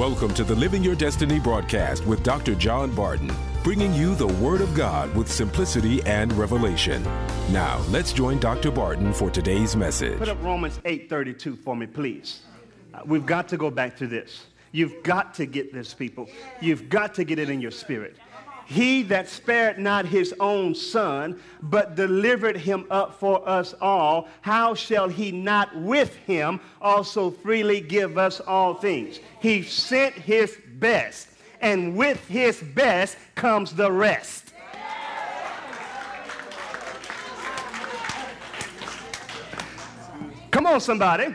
Welcome to the Living Your Destiny broadcast with Dr. John Barton, bringing you the Word of God with simplicity and revelation. Now, let's join Dr. Barton for today's message. Put up Romans 8:32 for me, please. Uh, we've got to go back to this. You've got to get this, people. You've got to get it in your spirit. He that spared not his own son, but delivered him up for us all, how shall he not with him also freely give us all things? He sent his best, and with his best comes the rest. Come on, somebody.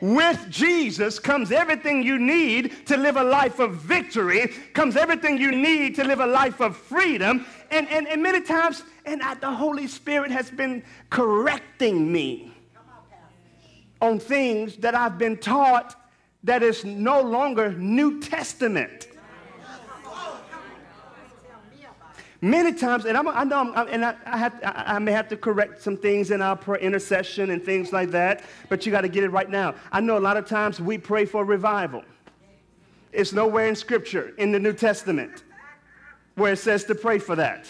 With Jesus comes everything you need to live a life of victory, comes everything you need to live a life of freedom. And, and, and many times, and I, the Holy Spirit has been correcting me on things that I've been taught that is no longer New Testament. Many times, and I'm, i know, I'm, and I, I, have, I, I, may have to correct some things in our prayer intercession and things like that, but you got to get it right now. I know a lot of times we pray for revival. It's nowhere in Scripture, in the New Testament, where it says to pray for that.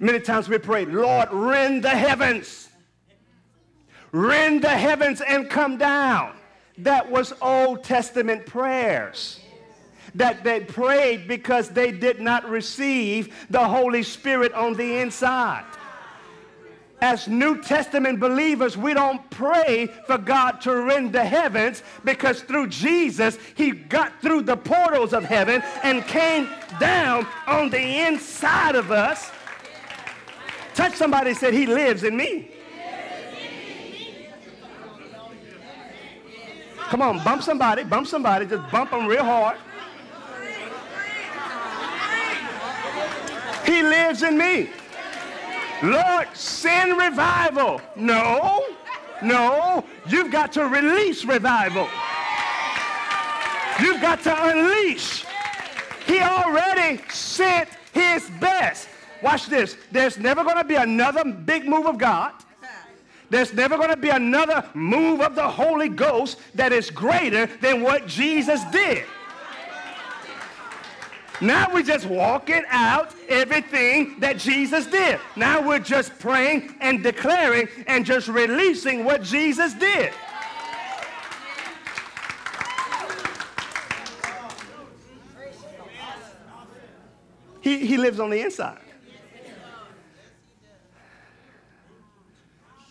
Many times we pray, Lord, rend the heavens. Rend the heavens and come down. That was Old Testament prayers that they prayed because they did not receive the Holy Spirit on the inside. As New Testament believers, we don't pray for God to rend the heavens because through Jesus, He got through the portals of heaven and came down on the inside of us. Touch somebody said, He lives in me. Come on, bump somebody, bump somebody, just bump them real hard. He lives in me. Lord, send revival. No, no, you've got to release revival. You've got to unleash. He already sent his best. Watch this. There's never going to be another big move of God. There's never going to be another move of the Holy Ghost that is greater than what Jesus did. Now we're just walking out everything that Jesus did. Now we're just praying and declaring and just releasing what Jesus did. He, he lives on the inside.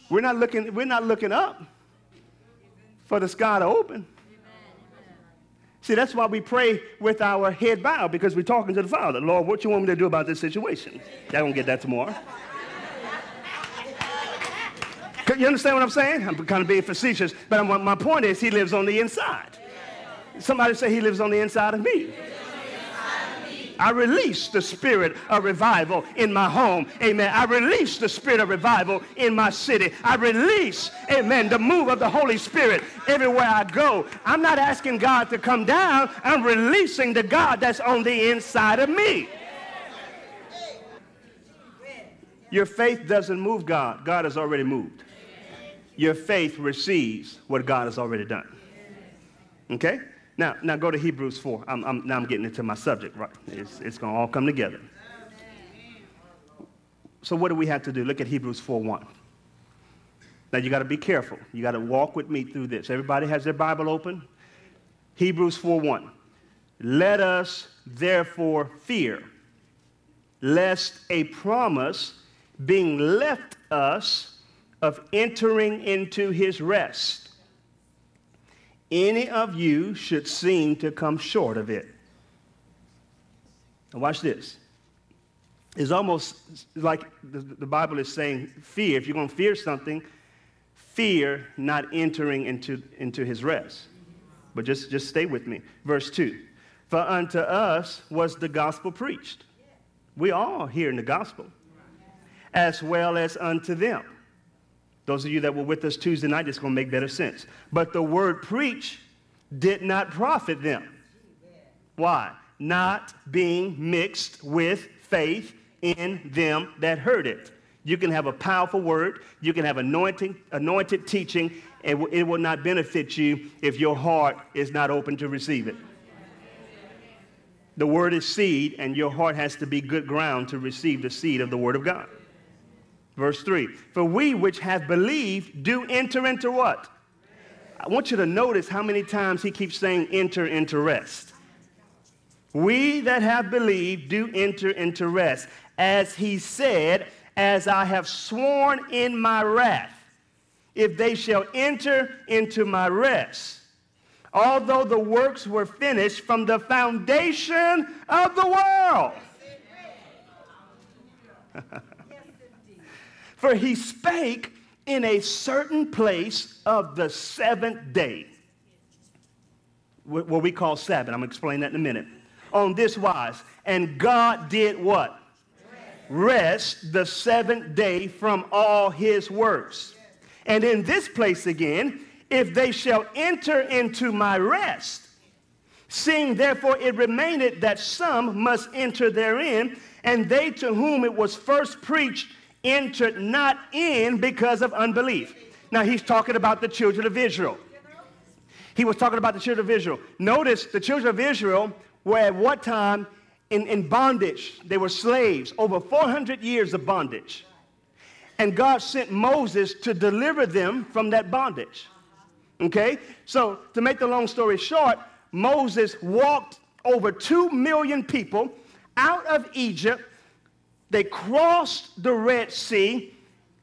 We're not looking, we're not looking up for the sky to open. See, that's why we pray with our head bowed because we're talking to the Father. Lord, what you want me to do about this situation? Y'all gonna get that tomorrow. You understand what I'm saying? I'm kind of being facetious, but I'm, my point is, He lives on the inside. Somebody say He lives on the inside of me. I release the spirit of revival in my home. Amen. I release the spirit of revival in my city. I release, amen, the move of the Holy Spirit everywhere I go. I'm not asking God to come down. I'm releasing the God that's on the inside of me. Your faith doesn't move God. God has already moved. Your faith receives what God has already done. Okay? Now, now go to Hebrews 4. I'm, I'm, now I'm getting into my subject, right? It's, it's going to all come together. So what do we have to do? Look at Hebrews 4 1. Now you got to be careful. You got to walk with me through this. Everybody has their Bible open? Hebrews 4 1. Let us therefore fear, lest a promise being left us of entering into his rest any of you should seem to come short of it. Now, watch this. It's almost like the, Bible is saying fear. If you're going to fear something, fear not entering into, into his rest. But just, just stay with me. Verse 2 For unto us was the gospel preached. We all hear in the gospel, as well as unto them. Those of you that were with us Tuesday night, it's going to make better sense. But the word preach did not profit them. Why? Not being mixed with faith in them that heard it. You can have a powerful word, you can have anointing, anointed teaching, and it will not benefit you if your heart is not open to receive it. The word is seed, and your heart has to be good ground to receive the seed of the word of God. Verse 3 For we which have believed do enter into what? I want you to notice how many times he keeps saying enter into rest. We that have believed do enter into rest. As he said, as I have sworn in my wrath, if they shall enter into my rest. Although the works were finished from the foundation of the world. For he spake in a certain place of the seventh day, what we call Sabbath. I'm going to explain that in a minute. On this wise, and God did what? rest the seventh day from all his works. And in this place again, if they shall enter into my rest, seeing therefore it remained that some must enter therein, and they to whom it was first preached entered not in because of unbelief. Now he's talking about the children of Israel. He was talking about the children of Israel. Notice the children of Israel were at what time in, in bondage. They were slaves, over 400 years of bondage. And God sent Moses to deliver them from that bondage. Okay? So, to make the long story short, Moses walked over 2 million people out of Egypt. They crossed the Red Sea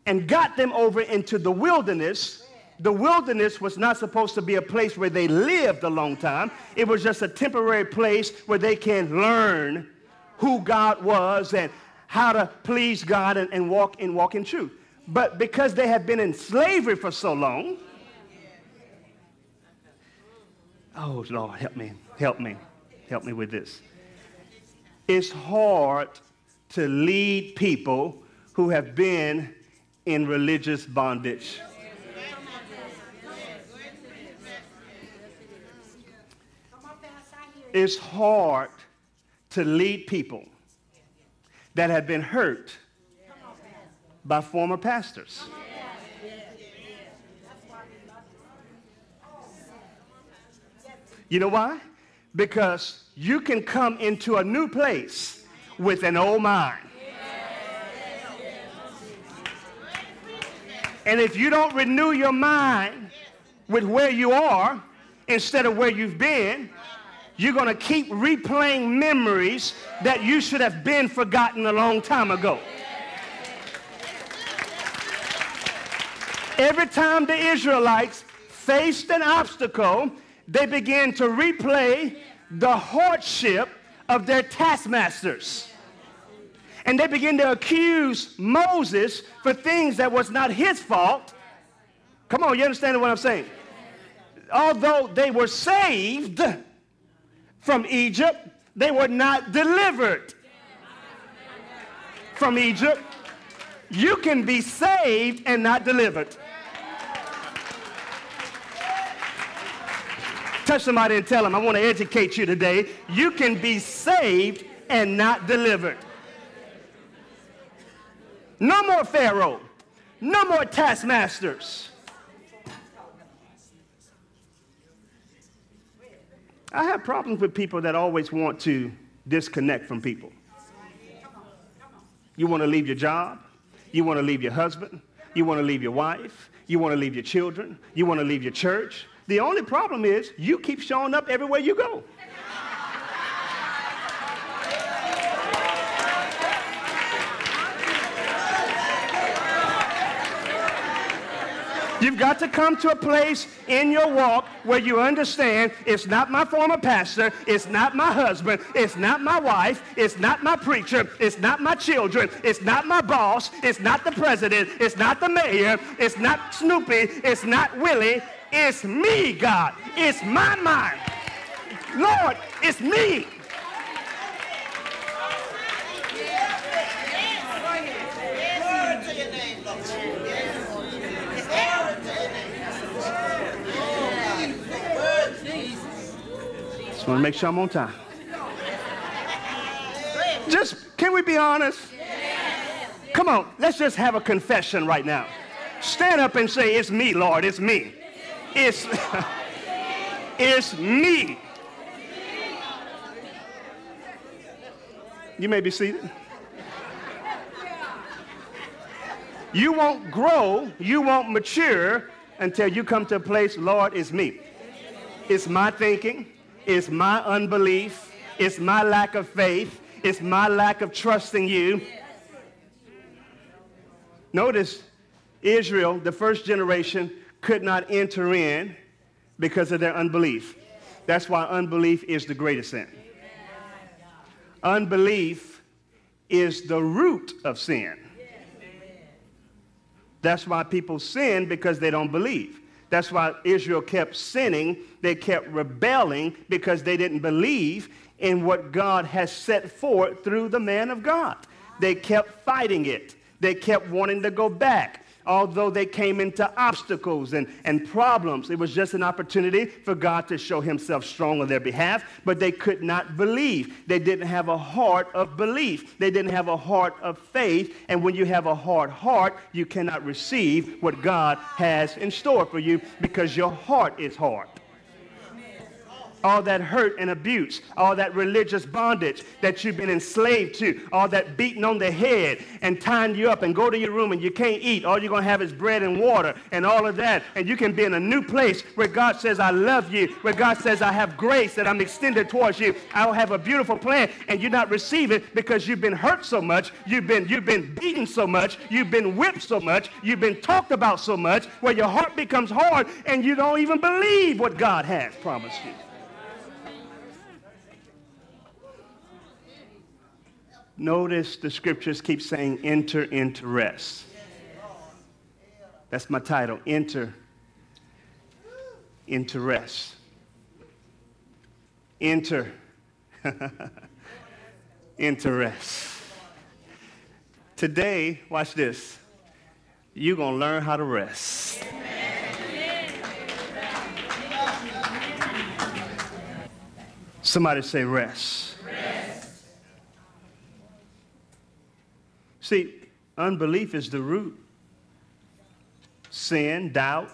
and got them over into the wilderness the wilderness was not supposed to be a place where they lived a long time. It was just a temporary place where they can learn who God was and how to please God and, and walk in truth. But because they have been in slavery for so long, oh Lord, help me, help me, help me with this. It's hard to lead people who have been in religious bondage. it's hard to lead people that have been hurt by former pastors. You know why? Because you can come into a new place with an old mind. And if you don't renew your mind with where you are instead of where you've been, you're going to keep replaying memories that you should have been forgotten a long time ago. Every time the Israelites faced an obstacle, they began to replay the hardship of their taskmasters. And they began to accuse Moses for things that was not his fault. Come on, you understand what I'm saying? Although they were saved, from Egypt, they were not delivered from Egypt. You can be saved and not delivered. Touch somebody and tell them, I want to educate you today. You can be saved and not delivered. No more Pharaoh. No more taskmasters. I have problems with people that always want to disconnect from people. You want to leave your job, you want to leave your husband, you want to leave your wife, you want to leave your children, you want to leave your church. The only problem is you keep showing up everywhere you go. You've got to come to a place in your walk where you understand it's not my former pastor, it's not my husband, it's not my wife, it's not my preacher, it's not my children, it's not my boss, it's not the president, it's not the mayor, it's not Snoopy, it's not Willie, it's me, God. It's my mind. Lord, it's me. I want to make sure I'm on time. Just, can we be honest? Come on, let's just have a confession right now. Stand up and say, It's me, Lord, it's me. It's, it's me. You may be seated. You won't grow, you won't mature until you come to a place, Lord, it's me. It's my thinking, it's my unbelief, it's my lack of faith, it's my lack of trusting you. Notice Israel, the first generation, could not enter in because of their unbelief. That's why unbelief is the greatest sin. Unbelief is the root of sin. That's why people sin because they don't believe. That's why Israel kept sinning. They kept rebelling because they didn't believe in what God has set forth through the man of God. They kept fighting it. They kept wanting to go back although they came into obstacles and, and problems, it was just an opportunity for God to show himself strong on their behalf, but they could not believe. They didn't have a heart of belief. They didn't have a heart of faith. And when you have a hard heart, you cannot receive what God has in store for you because your heart is hard all that hurt and abuse, all that religious bondage that you've been enslaved to, all that beating on the head and tying you up and go to your room and you can't eat. All you're going to have is bread and water and all of that. And you can be in a new place where God says, I love you, where God says, I have grace that I'm extended towards you. I'll have a beautiful plan. And you're not receiving because you've been hurt so much, you've been, you've been beaten so much, you've been whipped so much, you've been talked about so much, where your heart becomes hard and you don't even believe what God has promised you. Notice the scriptures keep saying, enter into rest. That's my title, enter into rest. Enter into rest. Today, watch this. You're going to learn how to rest. Somebody say rest. See, unbelief is the root. Sin, doubt,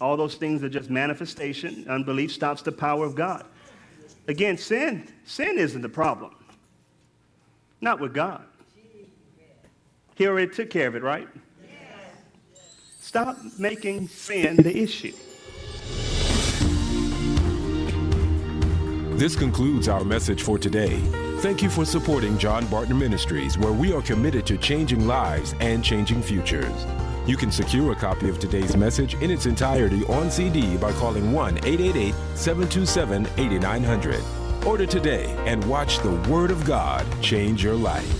all those things are just manifestation. Unbelief stops the power of God. Again, sin, sin isn't the problem. Not with God. He already took care of it, right? Stop making sin the issue. This concludes our message for today. Thank you for supporting John Barton Ministries, where we are committed to changing lives and changing futures. You can secure a copy of today's message in its entirety on CD by calling 1 888 727 8900. Order today and watch the Word of God change your life.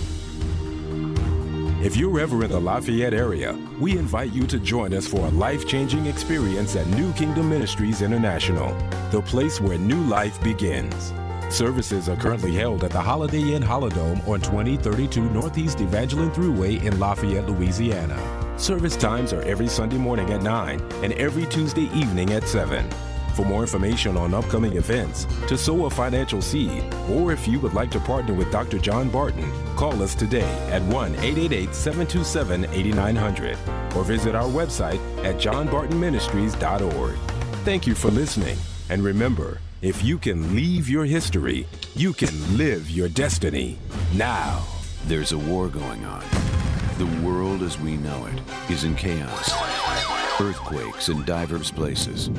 If you're ever in the Lafayette area, we invite you to join us for a life changing experience at New Kingdom Ministries International, the place where new life begins. Services are currently held at the Holiday Inn Holidome on 2032 Northeast Evangeline Thruway in Lafayette, Louisiana. Service times are every Sunday morning at 9 and every Tuesday evening at 7. For more information on upcoming events, to sow a financial seed, or if you would like to partner with Dr. John Barton, call us today at 1 888 727 8900 or visit our website at johnbartonministries.org. Thank you for listening, and remember, if you can leave your history, you can live your destiny now. There's a war going on. The world as we know it is in chaos. Earthquakes in diverse places.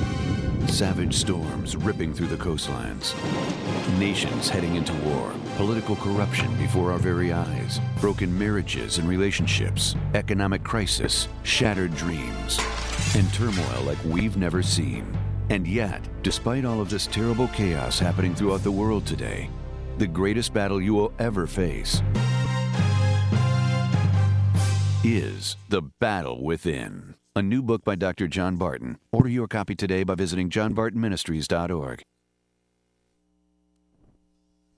Savage storms ripping through the coastlines. Nations heading into war. Political corruption before our very eyes. Broken marriages and relationships. Economic crisis. Shattered dreams. And turmoil like we've never seen. And yet, despite all of this terrible chaos happening throughout the world today, the greatest battle you will ever face is The Battle Within. A new book by Dr. John Barton. Order your copy today by visiting johnbartonministries.org.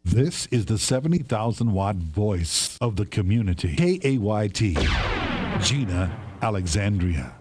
This is the 70,000 watt voice of the community. KAYT. Jena Alexandria.